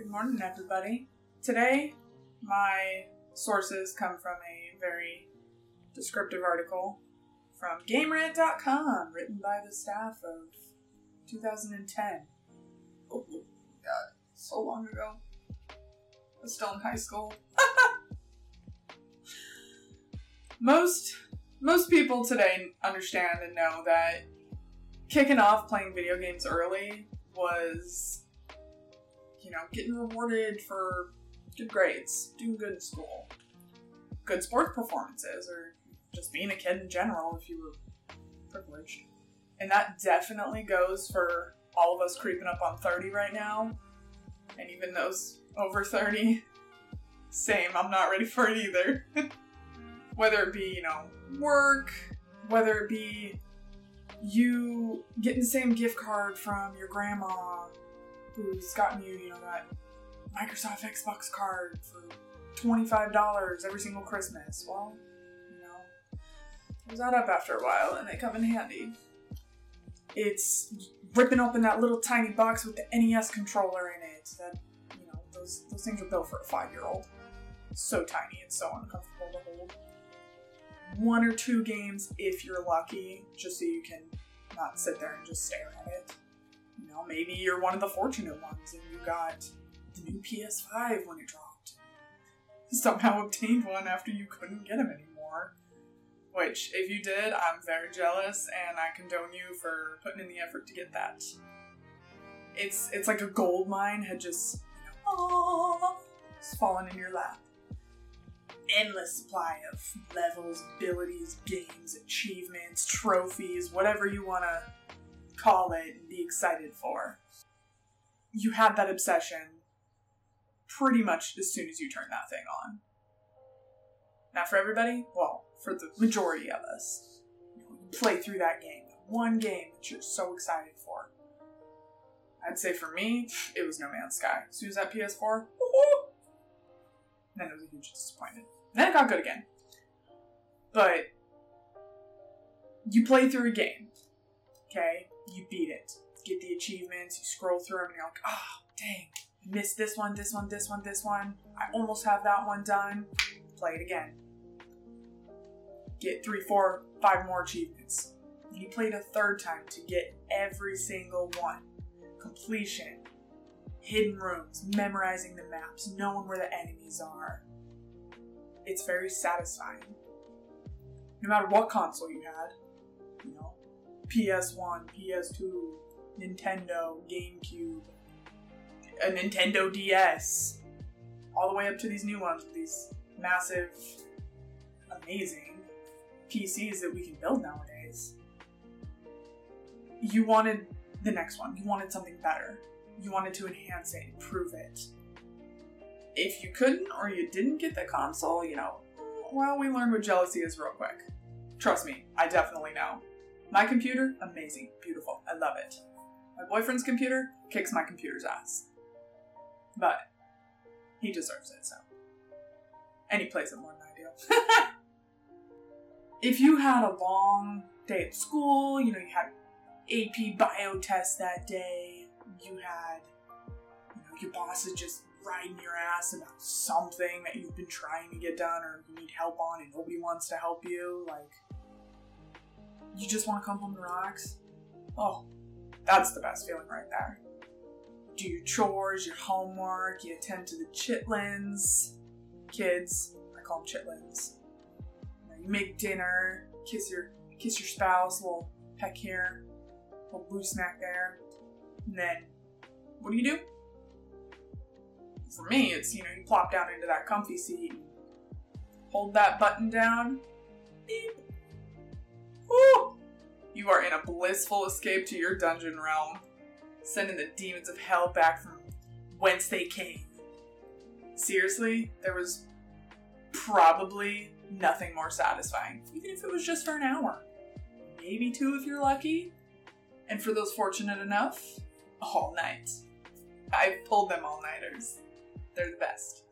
Good morning, everybody. Today, my sources come from a very descriptive article from GameRant.com, written by the staff of 2010. Oh, God, so long ago. I was still in high school. most most people today understand and know that kicking off playing video games early was you know getting rewarded for good grades doing good in school. Good sports performances or just being a kid in general if you were privileged. And that definitely goes for all of us creeping up on 30 right now. And even those over 30 same i'm not ready for it either. Whether it be you know work whether it be you getting the same gift card from your grandma who's gotten you, you know, that Microsoft Xbox card for $25 every single Christmas. Well, you know, those add up after a while and they come in handy. It's ripping open that little tiny box with the NES controller in it. That, you know, those, those things are built for a five year old. So tiny and so uncomfortable to hold one or two games if you're lucky, just so you can not sit there and just stare at it. You know, maybe you're one of the fortunate ones and you got the new PS5 when it dropped. Somehow obtained one after you couldn't get them anymore. Which, if you did, I'm very jealous and I condone you for putting in the effort to get that. It's it's like a gold mine had just, it's fallen in your lap endless supply of levels, abilities, games, achievements, trophies, whatever you want to call it and be excited for. You have that obsession pretty much as soon as you turn that thing on. Not for everybody, well, for the majority of us. You play through that game, one game that you're so excited for. I'd say for me, it was No Man's Sky. As soon as that PS4, then it was a huge disappointment. Then it got good again. But you play through a game, okay? You beat it. Get the achievements, you scroll through them, and you're like, oh, dang, missed this one, this one, this one, this one. I almost have that one done. Play it again. Get three, four, five more achievements. You play it a third time to get every single one. Completion, hidden rooms, memorizing the maps, knowing where the enemies are it's very satisfying. No matter what console you had, PS1, PS2, Nintendo, GameCube, a Nintendo DS, all the way up to these new ones these massive, amazing PCs that we can build nowadays. You wanted the next one. You wanted something better. You wanted to enhance it, improve it if you couldn't or you didn't get the console, you know, well, we learned what jealousy is real quick. Trust me, I definitely know. My computer, amazing, beautiful, I love it. My boyfriend's computer kicks my computer's ass. But he deserves it, so. And he plays it more than I do. if you had a long day at school, you know, you had AP bio test that day, you had, you know, your boss is just riding your ass about something that you've been trying to get done or you need help on and nobody wants to help you, like you just want to come home and relax. Oh, that's the best feeling right there. Do your chores, your homework, you attend to the chitlins, kids. I call them chitlins. You make dinner, kiss your kiss your spouse, a little peck here, a little blue snack there, and then what do you do? for me, it's you know you plop down into that comfy seat, hold that button down, beep. Woo! You are in a blissful escape to your dungeon realm, sending the demons of hell back from whence they came. Seriously, there was probably nothing more satisfying, even if it was just for an hour. Maybe two if you're lucky. And for those fortunate enough, all night. I've pulled them all nighters. They're the best.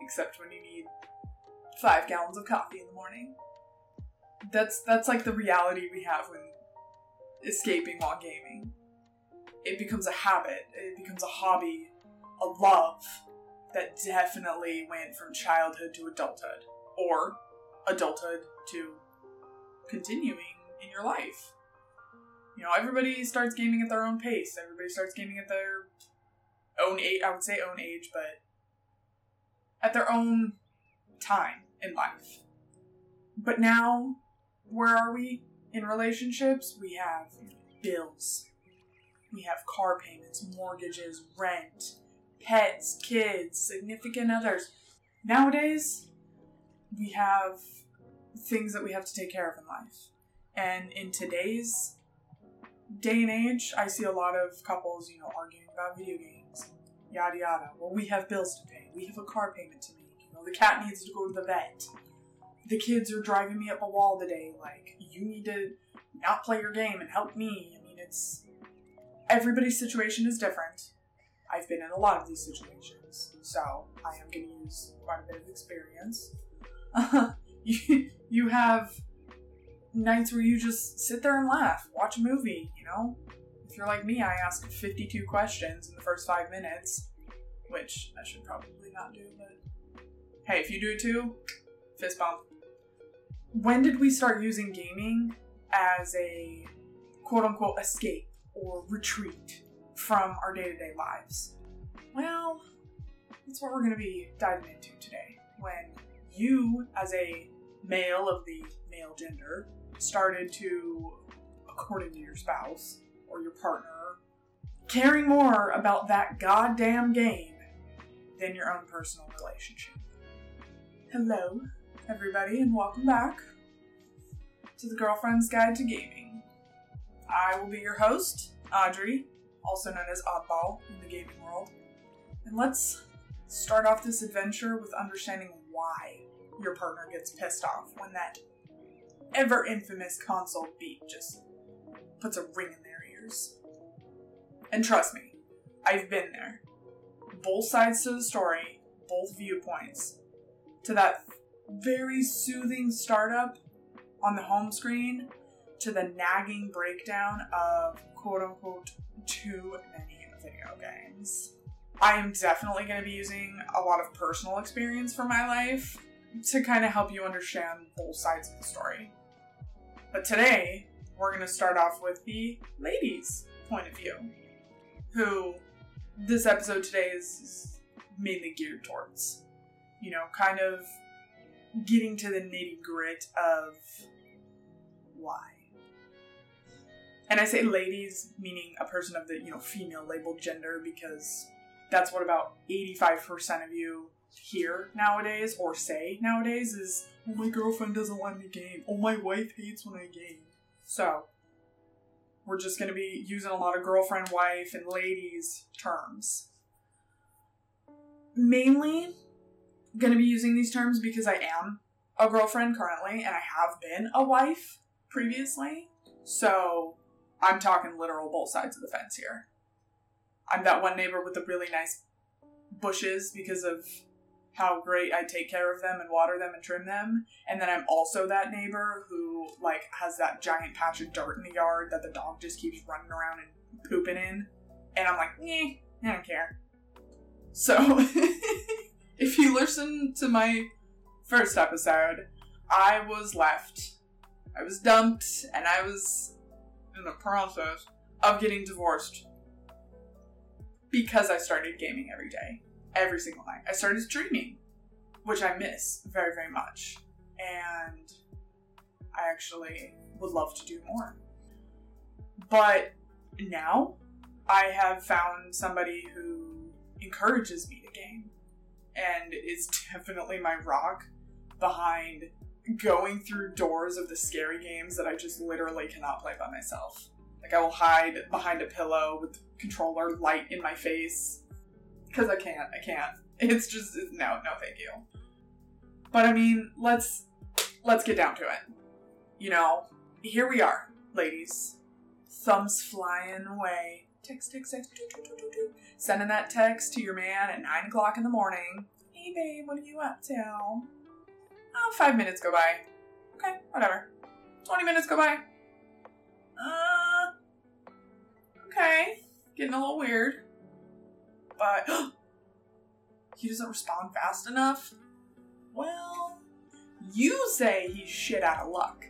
Except when you need five gallons of coffee in the morning. That's that's like the reality we have when escaping while gaming. It becomes a habit, it becomes a hobby a love that definitely went from childhood to adulthood, or adulthood to continuing in your life. You know, everybody starts gaming at their own pace. Everybody starts gaming at their own age. I would say own age, but at their own time in life. But now, where are we in relationships? We have bills. We have car payments, mortgages, rent, pets, kids, significant others. Nowadays, we have things that we have to take care of in life. And in today's day and age, I see a lot of couples, you know, arguing about video games, yada yada. Well, we have bills to pay. We have a car payment to make. You know, the cat needs to go to the vet. The kids are driving me up a wall today. Like, you need to not play your game and help me. I mean, it's everybody's situation is different. I've been in a lot of these situations, so I am going to use quite a bit of experience. you, you have nights where you just sit there and laugh, watch a movie, you know? If you're like me, I ask 52 questions in the first five minutes, which I should probably not do, but hey, if you do it too, fist bump. When did we start using gaming as a quote unquote escape or retreat from our day to day lives? Well, that's what we're going to be diving into today. When you, as a male of the male gender, started to, according to your spouse or your partner, caring more about that goddamn game than your own personal relationship. Hello, everybody, and welcome back to the Girlfriend's Guide to Gaming. I will be your host, Audrey, also known as Oddball in the gaming world. And let's start off this adventure with understanding why your partner gets pissed off when that ever infamous console beep just puts a ring in their ears. And trust me, I've been there. Both sides to the story, both viewpoints. To that very soothing startup on the home screen, to the nagging breakdown of quote unquote too many video games. I am definitely going to be using a lot of personal experience from my life to kind of help you understand both sides of the story. But today, we're going to start off with the ladies' point of view, who this episode today is mainly geared towards. You know, kind of getting to the nitty grit of why. And I say ladies, meaning a person of the, you know, female labeled gender, because that's what about 85% of you hear nowadays or say nowadays is, oh, my girlfriend doesn't let me game. Oh, my wife hates when I game. So, we're just going to be using a lot of girlfriend, wife, and ladies terms. Mainly going to be using these terms because I am a girlfriend currently and I have been a wife previously. So, I'm talking literal both sides of the fence here. I'm that one neighbor with the really nice bushes because of how great I take care of them and water them and trim them. And then I'm also that neighbor who like has that giant patch of dirt in the yard that the dog just keeps running around and pooping in. And I'm like, eh, I don't care. So if you listen to my first episode, I was left. I was dumped and I was in the process of getting divorced because I started gaming every day every single night. I started streaming, which I miss very, very much. And I actually would love to do more. But now I have found somebody who encourages me to game and is definitely my rock behind going through doors of the scary games that I just literally cannot play by myself. Like I will hide behind a pillow with the controller light in my face because I can't. I can't. It's just no, no, thank you. But I mean, let's let's get down to it. You know, here we are, ladies. Thumbs flying away. Text, text, text. Doo, doo, doo, doo, Sending that text to your man at nine o'clock in the morning. Hey, babe, what are you up to? Oh, five minutes go by. Okay, whatever. Twenty minutes go by. Uh, okay, getting a little weird but he doesn't respond fast enough. Well, you say he's shit out of luck.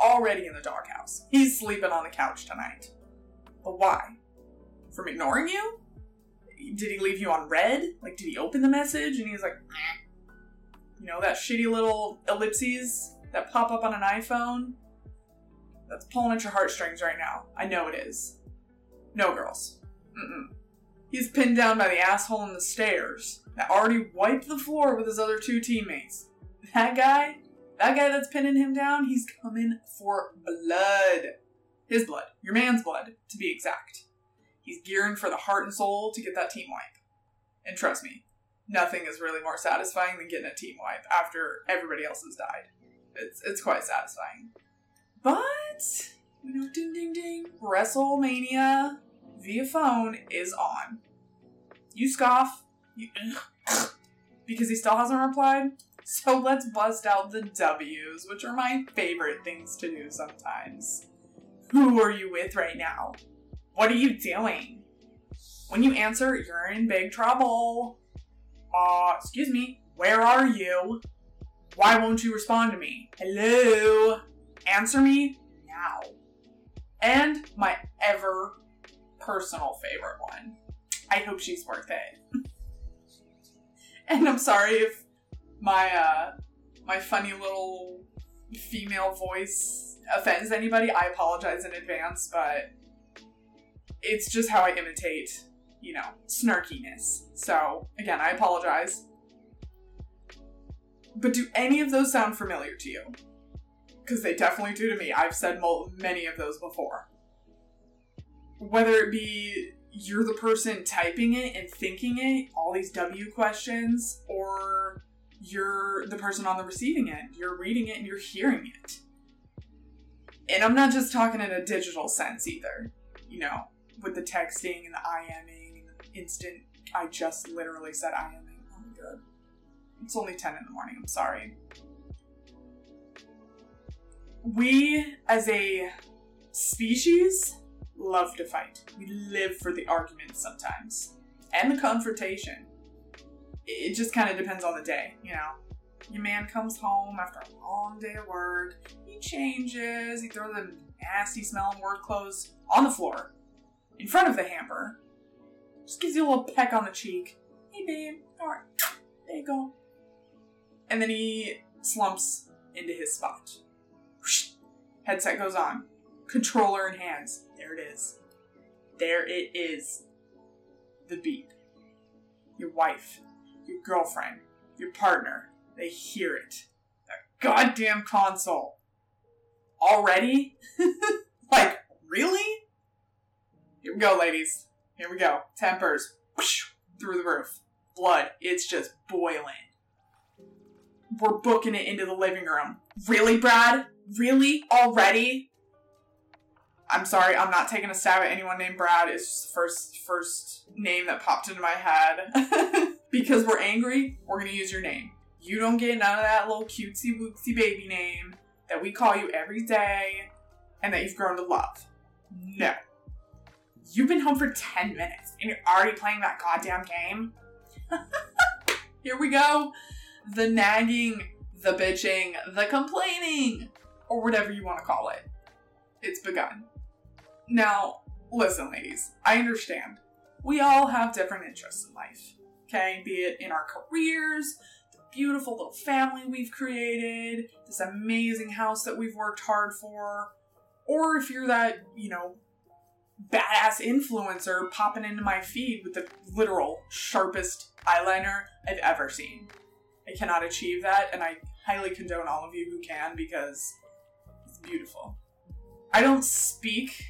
Already in the doghouse. He's sleeping on the couch tonight. But why? From ignoring you? Did he leave you on read? Like, did he open the message and he's like, Meh. you know, that shitty little ellipses that pop up on an iPhone? That's pulling at your heartstrings right now. I know it is. No, girls. Mm-mm. He's pinned down by the asshole in the stairs that already wiped the floor with his other two teammates. That guy, that guy that's pinning him down, he's coming for blood. His blood. Your man's blood, to be exact. He's gearing for the heart and soul to get that team wipe. And trust me, nothing is really more satisfying than getting a team wipe after everybody else has died. It's, it's quite satisfying. But, you know, ding ding ding, WrestleMania via phone is on. You scoff, you, because he still hasn't replied. So let's bust out the W's, which are my favorite things to do sometimes. Who are you with right now? What are you doing? When you answer, you're in big trouble. Uh, excuse me, where are you? Why won't you respond to me? Hello? Answer me now. And my ever personal favorite one. I hope she's worth it. and I'm sorry if my uh my funny little female voice offends anybody. I apologize in advance, but it's just how I imitate, you know, snarkiness. So, again, I apologize. But do any of those sound familiar to you? Because they definitely do to me. I've said many of those before. Whether it be you're the person typing it and thinking it, all these W questions, or you're the person on the receiving end. You're reading it and you're hearing it. And I'm not just talking in a digital sense either. You know, with the texting and the IMing and the instant, I just literally said IMing. Oh my god. It's only 10 in the morning, I'm sorry. We, as a species, love to fight. We live for the argument sometimes. And the confrontation. It just kind of depends on the day, you know. Your man comes home after a long day of work. He changes. He throws the nasty smelling work clothes on the floor in front of the hamper. Just gives you a little peck on the cheek. Hey, babe. All right. There you go. And then he slumps into his spot. Headset goes on. Controller in hands. There it is. There it is. The beep. Your wife, your girlfriend, your partner, they hear it. That goddamn console. Already? like, really? Here we go, ladies. Here we go. Tempers whoosh, through the roof. Blood. It's just boiling. We're booking it into the living room. Really, Brad? Really? Already? I'm sorry, I'm not taking a stab at anyone named Brad. It's just the first first name that popped into my head. because we're angry, we're gonna use your name. You don't get none of that little cutesy wootsy baby name that we call you every day and that you've grown to love. No. You've been home for 10 minutes and you're already playing that goddamn game? Here we go. The nagging, the bitching, the complaining, or whatever you want to call it. It's begun. Now, listen, ladies, I understand. We all have different interests in life, okay? Be it in our careers, the beautiful little family we've created, this amazing house that we've worked hard for, or if you're that, you know, badass influencer popping into my feed with the literal sharpest eyeliner I've ever seen. I cannot achieve that, and I highly condone all of you who can because it's beautiful. I don't speak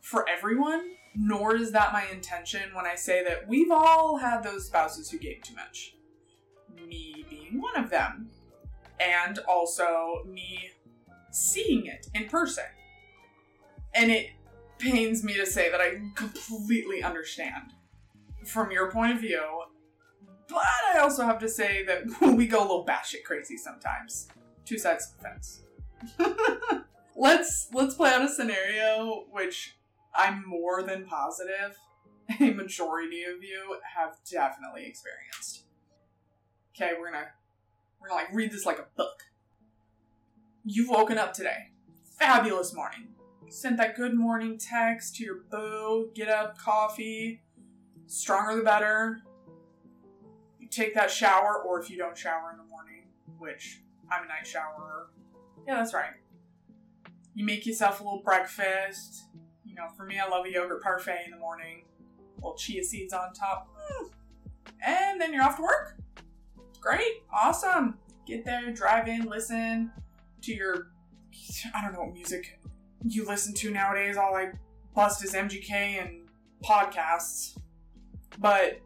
for everyone, nor is that my intention when I say that we've all had those spouses who gave too much. Me being one of them. And also me seeing it in person. And it pains me to say that I completely understand from your point of view, but I also have to say that we go a little batshit crazy sometimes. Two sides of the fence. let's let's play out a scenario which I'm more than positive a majority of you have definitely experienced. Okay, we're gonna we're gonna like read this like a book. You've woken up today. Fabulous morning. Sent that good morning text to your boo, get up, coffee, stronger the better. You take that shower, or if you don't shower in the morning, which I'm a night showerer. Yeah, that's right. You make yourself a little breakfast. You know, for me, I love a yogurt parfait in the morning. Little chia seeds on top. Mm. And then you're off to work. Great. Awesome. Get there, drive in, listen to your, I don't know what music you listen to nowadays. All I bust is MGK and podcasts. But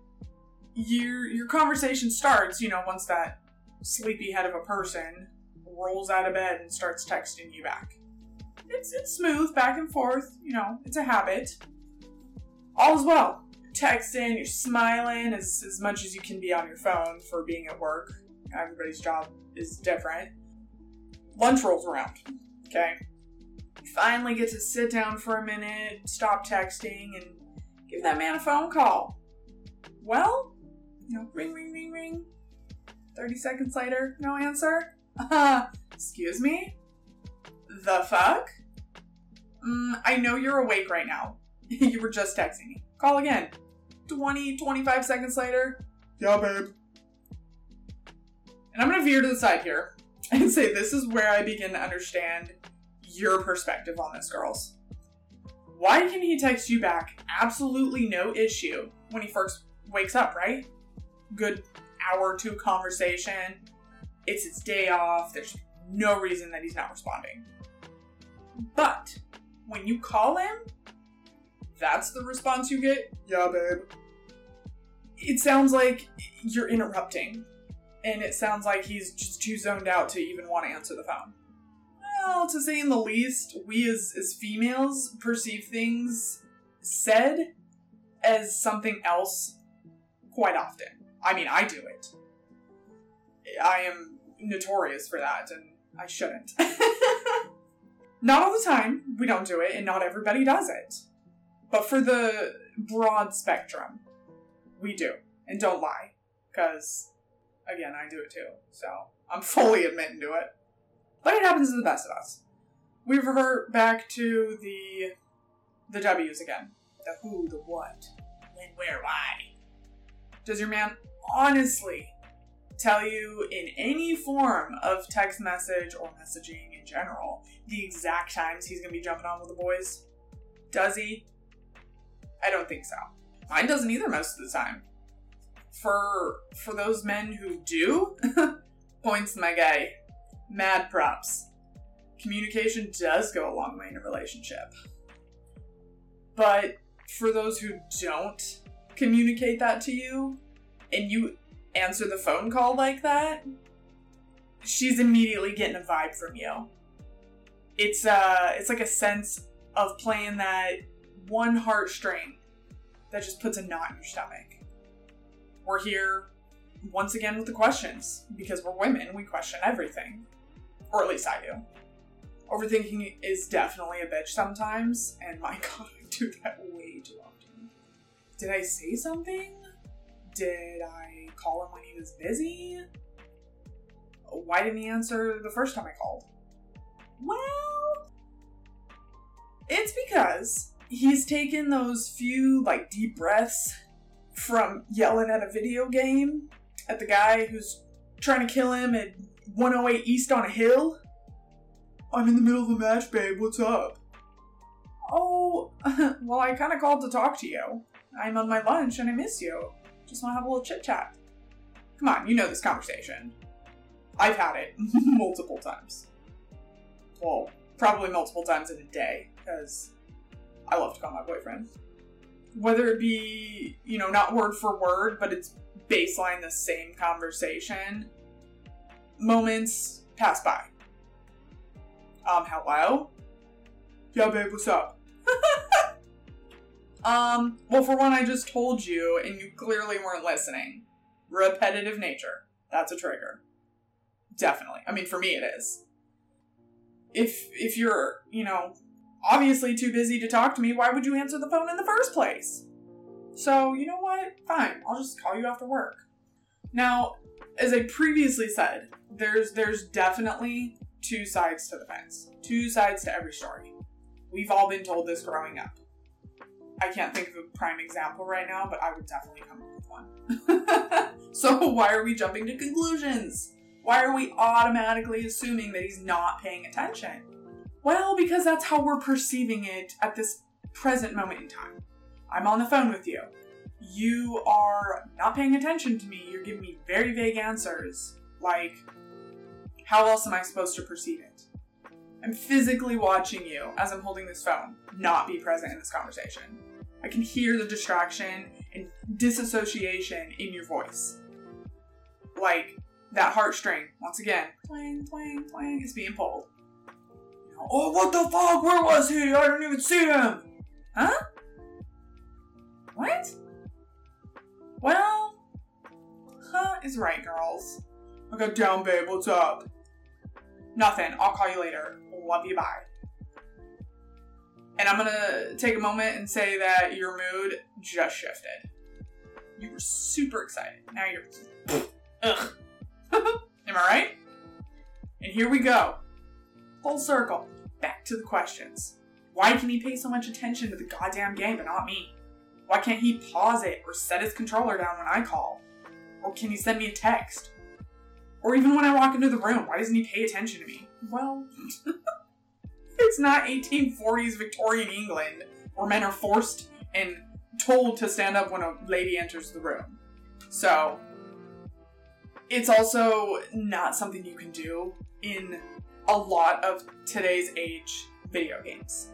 your your conversation starts, you know, once that sleepy head of a person rolls out of bed and starts texting you back. It's it's smooth back and forth, you know, it's a habit. All is well. You're texting, you're smiling as, as much as you can be on your phone for being at work. Everybody's job is different. Lunch rolls around. Okay. Finally get to sit down for a minute, stop texting, and give that man a phone call. Well, you know, ring, ring, ring, ring. 30 seconds later, no answer. Uh, excuse me? The fuck? Mm, I know you're awake right now. you were just texting me. Call again. 20, 25 seconds later. Yeah, babe. And I'm gonna veer to the side here and say this is where I begin to understand your perspective on this, girls. Why can he text you back absolutely no issue when he first wakes up, right? Good hour or two conversation. It's his day off. There's no reason that he's not responding. But when you call him, that's the response you get. Yeah, babe. It sounds like you're interrupting. And it sounds like he's just too zoned out to even want to answer the phone. Well, to say in the least, we as, as females perceive things said as something else quite often. I mean, I do it. I am notorious for that, and I shouldn't. not all the time, we don't do it, and not everybody does it. But for the broad spectrum, we do. And don't lie, because, again, I do it too. So I'm fully admitting to it. But it happens to the best of us. We revert back to the the W's again. The who, the what, when, where, why. Does your man honestly tell you in any form of text message or messaging in general the exact times he's gonna be jumping on with the boys? Does he? I don't think so. Mine doesn't either most of the time. For for those men who do, points my guy. Mad props. Communication does go a long way in a relationship. But for those who don't communicate that to you and you answer the phone call like that, she's immediately getting a vibe from you. It's uh it's like a sense of playing that one heartstring that just puts a knot in your stomach. We're here once again with the questions because we're women, we question everything. Or at least I do. Overthinking is definitely a bitch sometimes, and my god, I do that way too often. Did I say something? Did I call him when he was busy? Why didn't he answer the first time I called? Well, it's because he's taken those few, like, deep breaths from yelling at a video game at the guy who's trying to kill him at 108 East on a hill. I'm in the middle of a match, babe. What's up? Oh, well, I kind of called to talk to you. I'm on my lunch and I miss you. Just want to have a little chit chat. Come on, you know this conversation. I've had it multiple times. Well, probably multiple times in a day, because I love to call my boyfriend. Whether it be, you know, not word for word, but it's baseline the same conversation, moments pass by. Um, hello? Yeah, babe, what's up? um, well, for one, I just told you, and you clearly weren't listening. Repetitive nature. That's a trigger. Definitely. I mean, for me, it is. If if you're, you know, obviously too busy to talk to me, why would you answer the phone in the first place? So, you know what? Fine. I'll just call you after work. Now, as I previously said, there's there's definitely two sides to the fence. Two sides to every story. We've all been told this growing up. I can't think of a prime example right now, but I would definitely come up with one. so why are we jumping to conclusions? Why are we automatically assuming that he's not paying attention? Well, because that's how we're perceiving it at this present moment in time. I'm on the phone with you. You are not paying attention to me. You're giving me very vague answers. Like, how else am I supposed to perceive it? I'm physically watching you as I'm holding this phone not be present in this conversation. I can hear the distraction and disassociation in your voice. Like that heartstring, once again, twang, twang, twang, is being pulled. Oh, what the fuck? Where was he? I didn't even see him. Huh? What? Well, huh is right, girls. I got down, babe. What's up? Nothing. I'll call you later. Love you. Bye. And I'm gonna take a moment and say that your mood just shifted. You were super excited. Now you're. Ugh. Am I right? And here we go. Full circle. Back to the questions. Why can he pay so much attention to the goddamn game but not me? Why can't he pause it or set his controller down when I call? Or can he send me a text? Or even when I walk into the room, why doesn't he pay attention to me? Well, it's not 1840s Victorian England where men are forced and told to stand up when a lady enters the room. So, it's also not something you can do in a lot of today's age video games.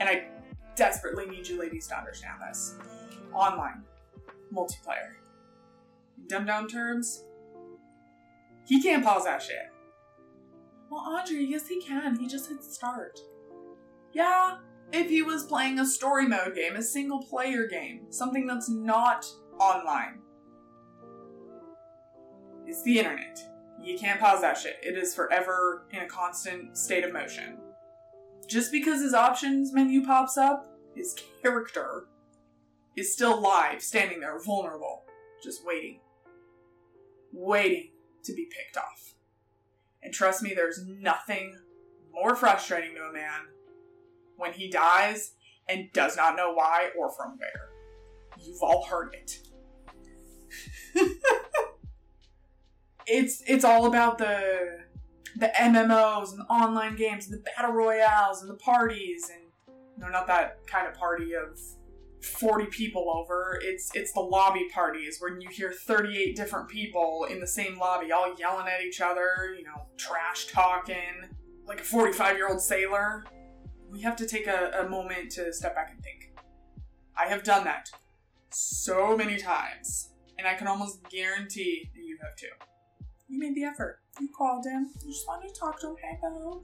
And I desperately need you ladies to understand this. Online, multiplayer. Dumb down terms, he can't pause that shit. Well, Audrey, yes, he can. He just hit start. Yeah, if he was playing a story mode game, a single player game, something that's not online. It's the internet. You can't pause that shit. It is forever in a constant state of motion. Just because his options menu pops up, his character is still live, standing there, vulnerable, just waiting. Waiting to be picked off. And trust me, there's nothing more frustrating to a man when he dies and does not know why or from where. You've all heard it. it's it's all about the the MMOs and the online games and the battle royales and the parties and no, not that kind of party of 40 people over. It's it's the lobby parties where you hear 38 different people in the same lobby all yelling at each other, you know, trash talking like a 45 year old sailor. We have to take a, a moment to step back and think. I have done that so many times, and I can almost guarantee that you have too. You made the effort. You called him. You just wanted to talk to him. Hey, hello.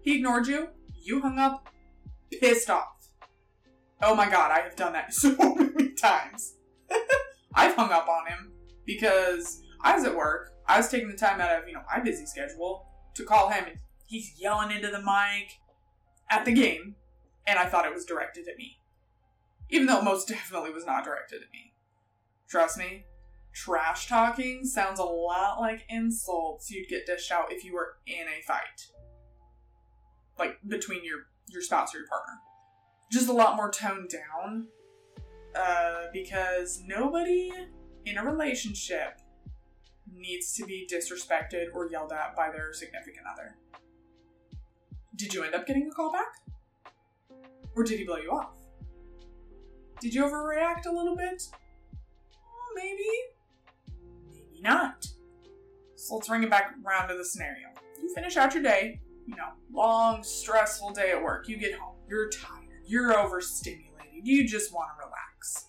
He ignored you. You hung up, pissed off. Oh my god, I have done that so many times. I've hung up on him because I was at work. I was taking the time out of, you know, my busy schedule to call him and he's yelling into the mic at the game and I thought it was directed at me. Even though it most definitely was not directed at me. Trust me, trash talking sounds a lot like insults you'd get dished out if you were in a fight. Like between your your spouse or your partner just a lot more toned down uh, because nobody in a relationship needs to be disrespected or yelled at by their significant other. Did you end up getting a call back? Or did he blow you off? Did you overreact a little bit? Maybe. Maybe not. So let's bring it back around to the scenario. You finish out your day, you know, long, stressful day at work. You get home, you're tired you're overstimulated. You just want to relax.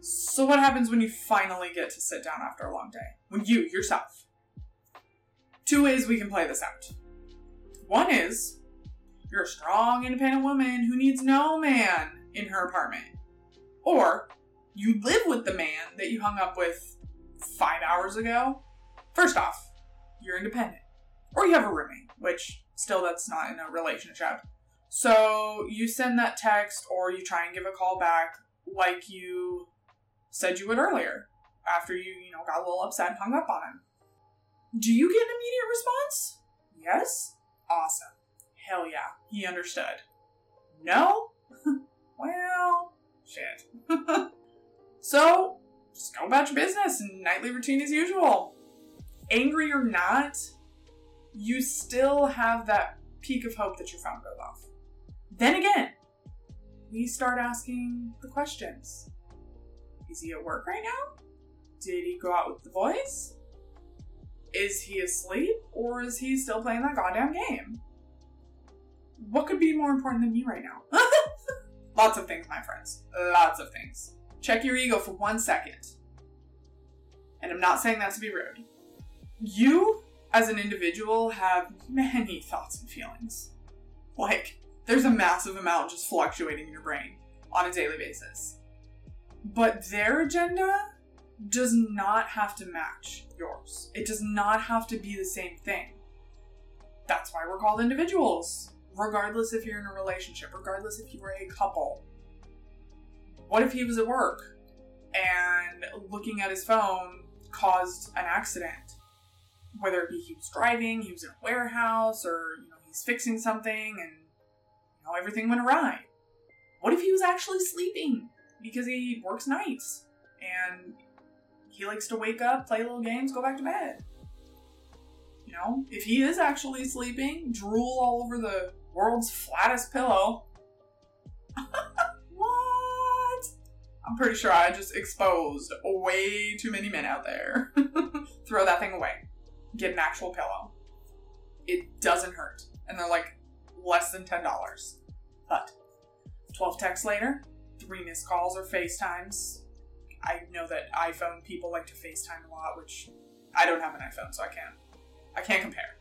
So, what happens when you finally get to sit down after a long day? When you, yourself. Two ways we can play this out. One is you're a strong, independent woman who needs no man in her apartment. Or you live with the man that you hung up with five hours ago. First off, you're independent. Or you have a roommate, which still that's not in a relationship. So you send that text or you try and give a call back like you said you would earlier. after you, you know, got a little upset and hung up on him. Do you get an immediate response? Yes? Awesome. Hell yeah, he understood. No? well, shit. so, go about your business and nightly routine as usual. Angry or not, you still have that peak of hope that your phone goes off. Then again, we start asking the questions. Is he at work right now? Did he go out with the boys? Is he asleep or is he still playing that goddamn game? What could be more important than me right now? Lots of things, my friends. Lots of things. Check your ego for one second. And I'm not saying that to be rude. You, as an individual, have many thoughts and feelings. Like, there's a massive amount just fluctuating in your brain on a daily basis. But their agenda does not have to match yours. It does not have to be the same thing. That's why we're called individuals, regardless if you're in a relationship, regardless if you are a couple. What if he was at work and looking at his phone caused an accident? Whether it be he was driving, he was in a warehouse, or you know he's fixing something and you know everything went awry. What if he was actually sleeping because he works nights and he likes to wake up, play little games, go back to bed. You know, if he is actually sleeping, drool all over the world's flattest pillow. I'm pretty sure I just exposed way too many men out there. Throw that thing away. Get an actual pillow. It doesn't hurt. And they're like less than $10. But 12 texts later, three missed calls or FaceTimes, I know that iPhone people like to FaceTime a lot, which I don't have an iPhone, so I can't I can't compare.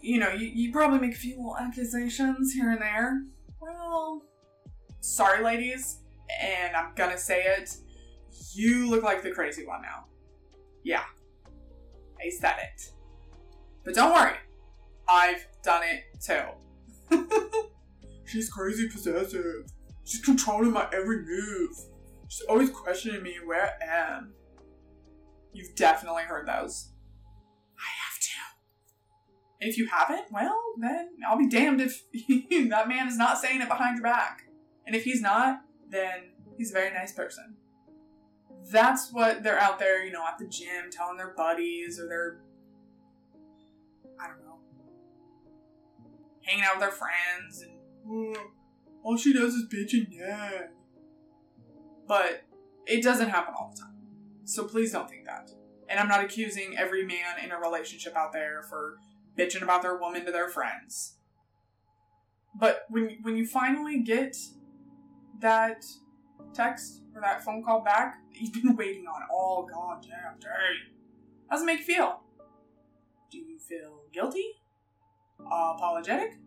You know, you, you probably make a few little accusations here and there. Well, sorry, ladies, and I'm gonna say it. You look like the crazy one now. Yeah, I said it. But don't worry, I've done it too. She's crazy possessive. She's controlling my every move. She's always questioning me where I am. You've definitely heard those. I have to. And if you haven't, well, then I'll be damned if that man is not saying it behind your back. And if he's not, then he's a very nice person. That's what they're out there, you know, at the gym telling their buddies or their, I don't know, hanging out with their friends and, all she does is bitch and nag but it doesn't happen all the time. So please don't think that. And I'm not accusing every man in a relationship out there for bitching about their woman to their friends. But when when you finally get that text or that phone call back that you've been waiting on all goddamn day, how does it make you feel? Do you feel guilty? Uh, apologetic?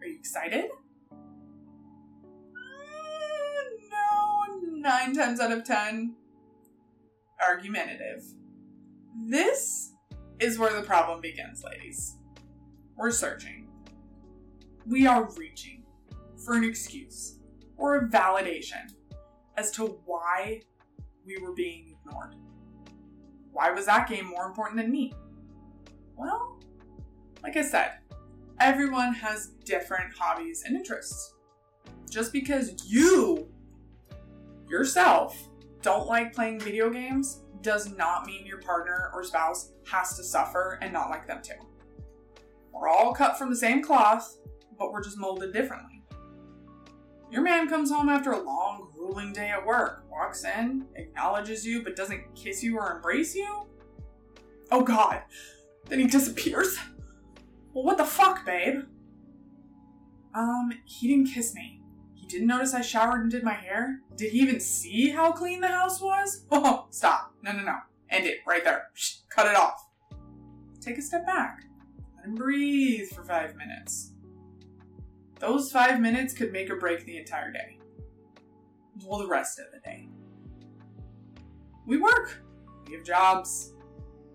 Are you excited? No, nine times out of ten, argumentative. This is where the problem begins, ladies. We're searching. We are reaching for an excuse or a validation as to why we were being ignored. Why was that game more important than me? Well, like I said, everyone has different hobbies and interests. Just because you yourself don't like playing video games does not mean your partner or spouse has to suffer and not like them too. We're all cut from the same cloth, but we're just molded differently. Your man comes home after a long, grueling day at work, walks in, acknowledges you, but doesn't kiss you or embrace you? Oh god, then he disappears? Well, what the fuck, babe? Um, he didn't kiss me. He didn't notice I showered and did my hair? Did he even see how clean the house was? Oh, stop. No, no, no. End it right there. Shh, cut it off. Take a step back. Let him breathe for five minutes. Those five minutes could make or break the entire day. Well, the rest of the day. We work. We have jobs.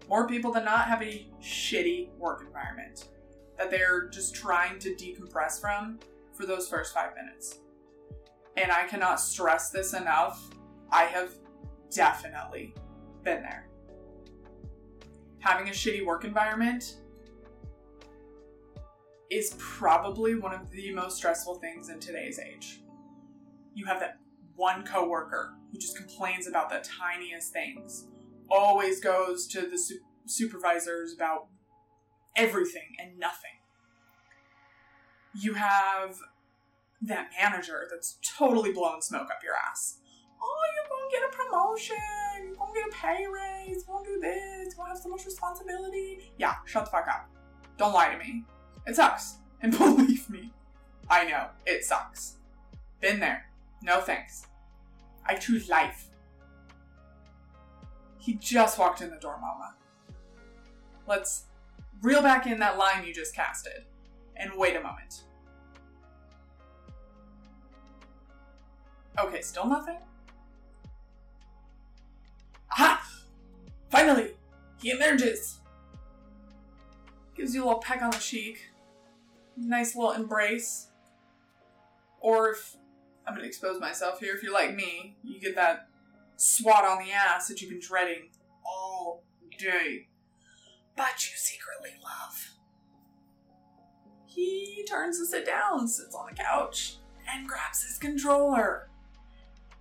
More people than not have a shitty work environment that they're just trying to decompress from for those first five minutes and I cannot stress this enough, I have definitely Been there. Having a shitty work environment is probably one of the most stressful things in today's age. You have that one coworker who just complains about the tiniest things, always goes to the su- supervisors about everything and nothing. You have that manager that's totally blowing smoke up your ass. Oh, you're gonna get a promotion, you're gonna get a pay raise, you're gonna do this, you're gonna have so much responsibility. Yeah, shut the fuck up. Don't lie to me. It sucks. And believe me, I know, it sucks. Been there. No thanks. I choose life. He just walked in the door, Mama. Let's reel back in that line you just casted and wait a moment. Okay, still nothing? Aha! Finally! He emerges! Gives you a little peck on the cheek. Nice little embrace. Or if I'm gonna expose myself here, if you're like me, you get that swat on the ass that you've been dreading all day. But you secretly love. He turns to sit down, sits on the couch, and grabs his controller.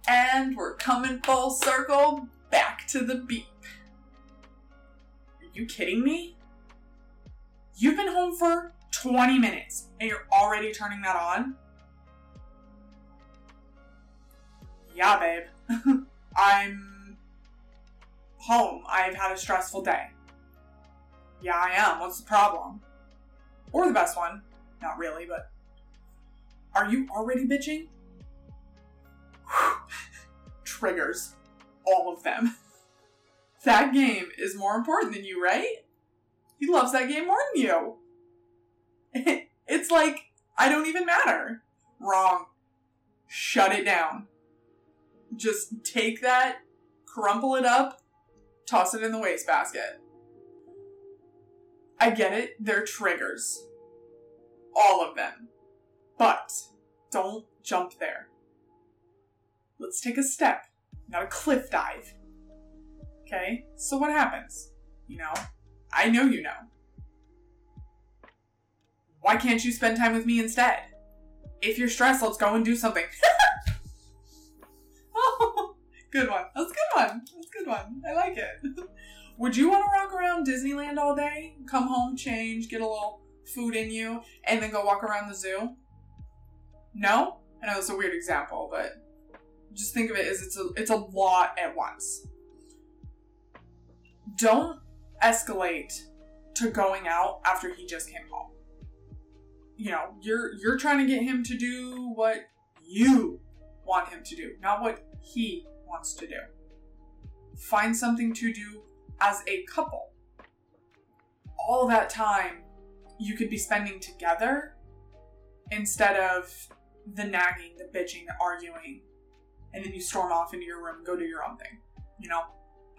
And we're coming full circle back to the beep. Are you kidding me? You've been home for 20 minutes and you're already turning that on? Yeah, babe. I'm home. I've had a stressful day. Yeah, I am. What's the problem? Or the best one. Not really, but. Are you already bitching? Triggers. All of them. That game is more important than you, right? He loves that game more than you. it's like, I don't even matter. Wrong. Shut it down. Just take that, crumple it up, toss it in the wastebasket. I get it, they're triggers. All of them. But don't jump there. Let's take a step, not a cliff dive. Okay? So what happens? You know? I know you know. Why can't you spend time with me instead? If you're stressed, let's go and do something. oh, good one. That's a good one. That's a good one. I like it. Would you want to rock around Disneyland all day, come home, change, get a little food in you, and then go walk around the zoo? No? I know it's a weird example, but just think of it as it's a it's a lot at once. Don't escalate to going out after he just came home. You know, you're you're trying to get him to do what you want him to do, not what he wants to do. Find something to do as a couple. All that time you could be spending together instead of the nagging, the bitching, the arguing, and then you storm off into your room go do your own thing. You know?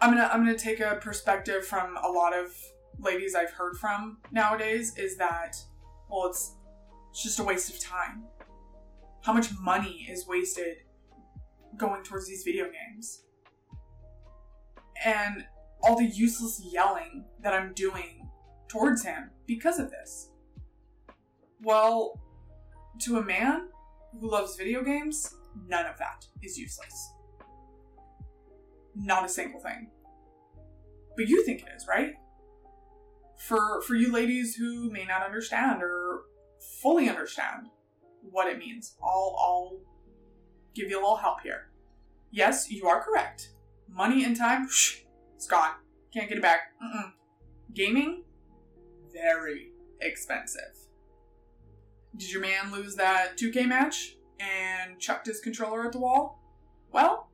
I'm gonna I'm gonna take a perspective from a lot of ladies I've heard from nowadays is that well it's it's just a waste of time. How much money is wasted going towards these video games? And all the useless yelling that I'm doing towards him because of this. Well, to a man who loves video games, none of that is useless. Not a single thing. But you think it is, right? For for you ladies who may not understand or fully understand what it means, I'll I'll give you a little help here. Yes, you are correct. Money and time, shh, it's gone. Can't get it back. Mm-mm. Gaming, very expensive. Did your man lose that 2K match and chucked his controller at the wall? Well,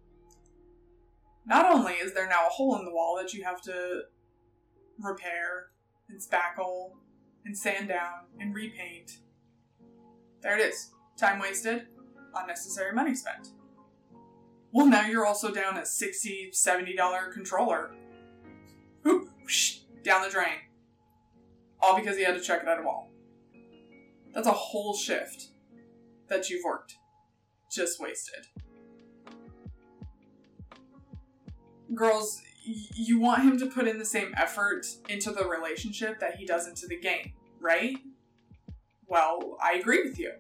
not only is there now a hole in the wall that you have to repair and spackle and sand down and repaint, there it is. Time wasted, unnecessary money spent. Well, now you're also down a $60, $70 controller. Whoop, whoosh, down the drain. All because he had to check it at a wall. That's a whole shift that you've worked. Just wasted. Girls, you want him to put in the same effort into the relationship that he does into the game, right? Well, I agree with you.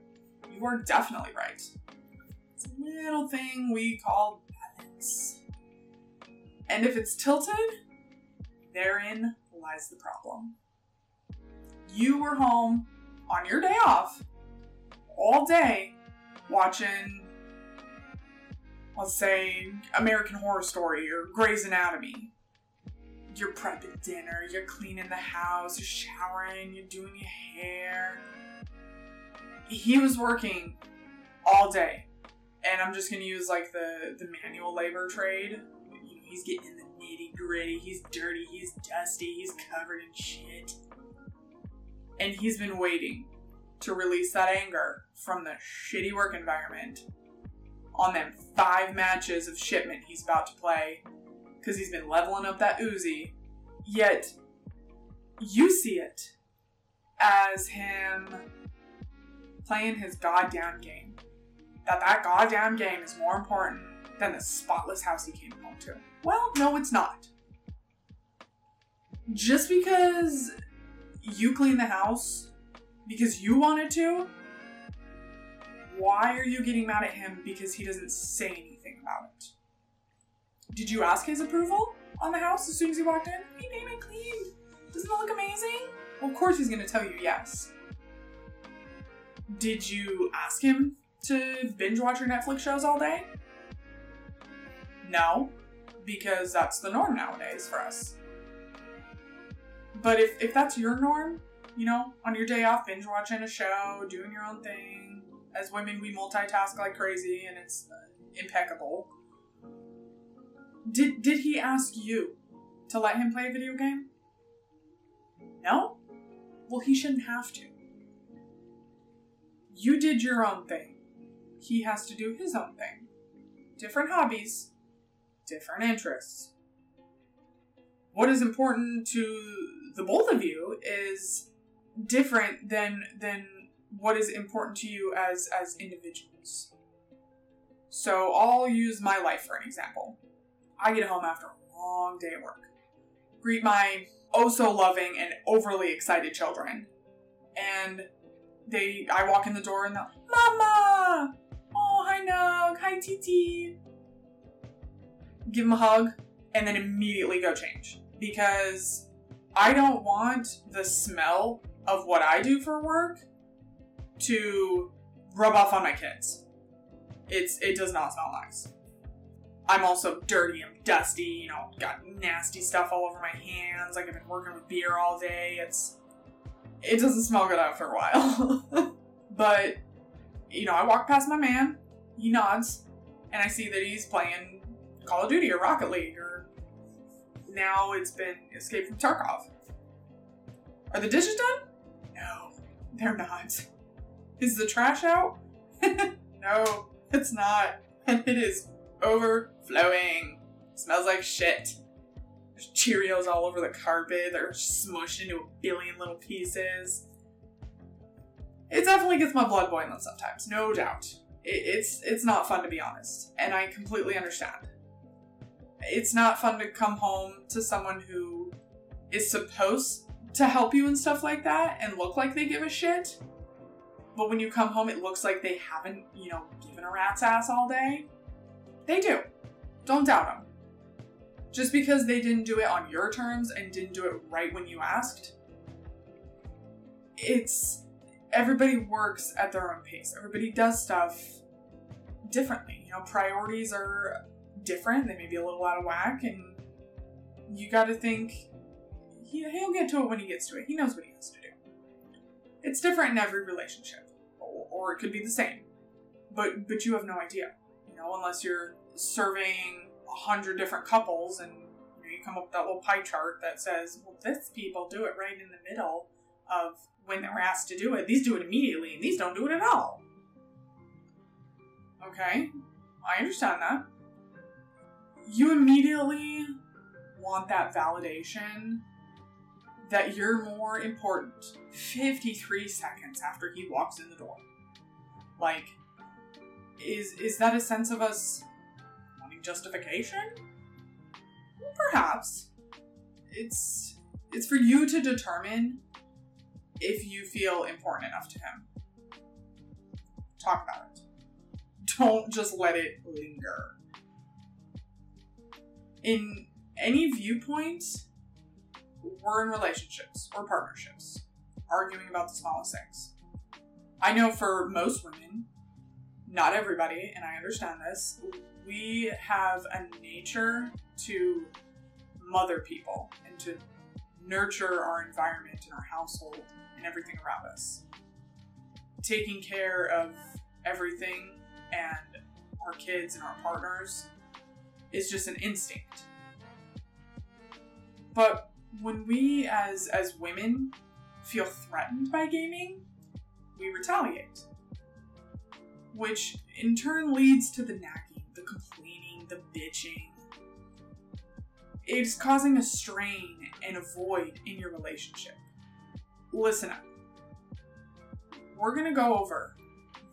You are definitely right. It's a little thing we call balance. And if it's tilted, therein lies the problem. You were home on your day off all day watching let's say American Horror Story or Grey's Anatomy. You're prepping dinner, you're cleaning the house, you're showering, you're doing your hair. He was working all day. And I'm just gonna use like the, the manual labor trade. You know, he's getting in the nitty gritty, he's dirty, he's dusty, he's covered in shit. And he's been waiting to release that anger from the shitty work environment on them five matches of shipment he's about to play because he's been leveling up that Uzi. Yet, you see it as him playing his goddamn game. That that goddamn game is more important than the spotless house he came home to. Well, no, it's not. Just because you clean the house because you wanted to, why are you getting mad at him because he doesn't say anything about it? Did you ask his approval on the house as soon as he walked in? Hey, name it clean. Doesn't it look amazing? Well, of course he's gonna tell you yes. Did you ask him to binge watch your Netflix shows all day? No, because that's the norm nowadays for us. But if, if that's your norm, you know, on your day off, binge watching a show, doing your own thing, as women, we multitask like crazy and it's uh, impeccable. Did, did he ask you to let him play a video game? No? Well, he shouldn't have to. You did your own thing. He has to do his own thing. Different hobbies, different interests. What is important to the both of you is different than than what is important to you as as individuals. So I'll use my life for an example. I get home after a long day at work. Greet my oh so loving and overly excited children. And they I walk in the door and they're Mama! Oh hi Nug, hi Titi. Give them a hug and then immediately go change. Because I don't want the smell of what I do for work to rub off on my kids. It's it does not smell nice. I'm also dirty and dusty, you know, got nasty stuff all over my hands, like I've been working with beer all day. It's it doesn't smell good after a while. but you know, I walk past my man, he nods, and I see that he's playing Call of Duty or Rocket League or now it's been Escape from Tarkov. Are the dishes done? No, they're not. Is the trash out? no, it's not. And it is overflowing. Smells like shit. There's Cheerios all over the carpet. They're smushed into a billion little pieces. It definitely gets my blood boiling sometimes, no doubt. It, it's it's not fun to be honest, and I completely understand. It's not fun to come home to someone who is supposed to help you and stuff like that and look like they give a shit. But when you come home, it looks like they haven't, you know, given a rat's ass all day. They do. Don't doubt them. Just because they didn't do it on your terms and didn't do it right when you asked, it's everybody works at their own pace. Everybody does stuff differently. You know, priorities are different. They may be a little out of whack, and you got to think he, he'll get to it when he gets to it. He knows what he has to do. It's different in every relationship, or, it could be the same, but but you have no idea. You know, unless you're surveying a hundred different couples and you, know, you come up with that little pie chart that says, well, this people do it right in the middle of when they're asked to do it. These do it immediately, and these don't do it at all. Okay, I understand that. You immediately want that validation that you're more important 53 seconds after he walks in the door. Like, is is that a sense of us wanting justification? perhaps it's it's for you to determine if you feel important enough to him. Talk about it. Don't just let it linger. In any viewpoint, we're in relationships or partnerships, arguing about the smallest things. I know for most women, not everybody, and I understand this, we have a nature to mother people and to nurture our environment and our household and everything around us. Taking care of everything and our kids and our partners is just an instinct. But when we as as women feel threatened by gaming, we retaliate. Which in turn leads to the nagging, the complaining, the bitching. It's causing a strain and a void in your relationship. Listen up. We're gonna go over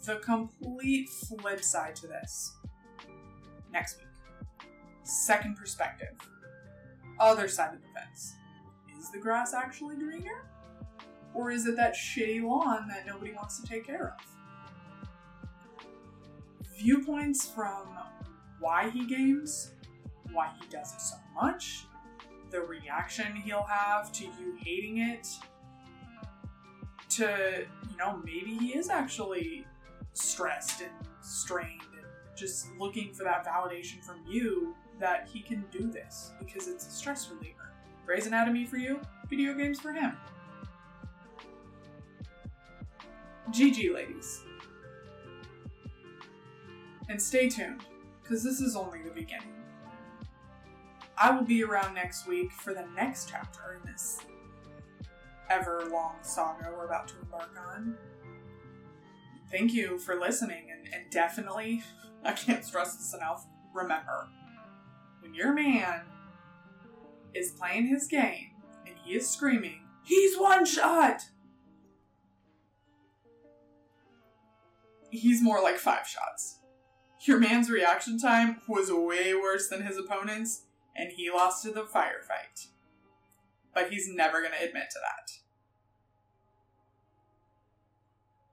the complete flip side to this next week. Second perspective. Other side of the fence. Is the grass actually greener? Or is it that shitty lawn that nobody wants to take care of? Viewpoints from why he games, why he does it so much, the reaction he'll have to you hating it, to, you know, maybe he is actually stressed and strained and just looking for that validation from you that he can do this because it's a stress reliever. Grey's Anatomy for you, video games for him. GG, ladies. And stay tuned, because this is only the beginning. I will be around next week for the next chapter in this ever long saga we're about to embark on. Thank you for listening, and, and definitely, I can't stress this enough, remember when your man is playing his game and he is screaming, He's one shot! He's more like five shots. Your man's reaction time was way worse than his opponent's, and he lost to the firefight. But he's never going to admit to that.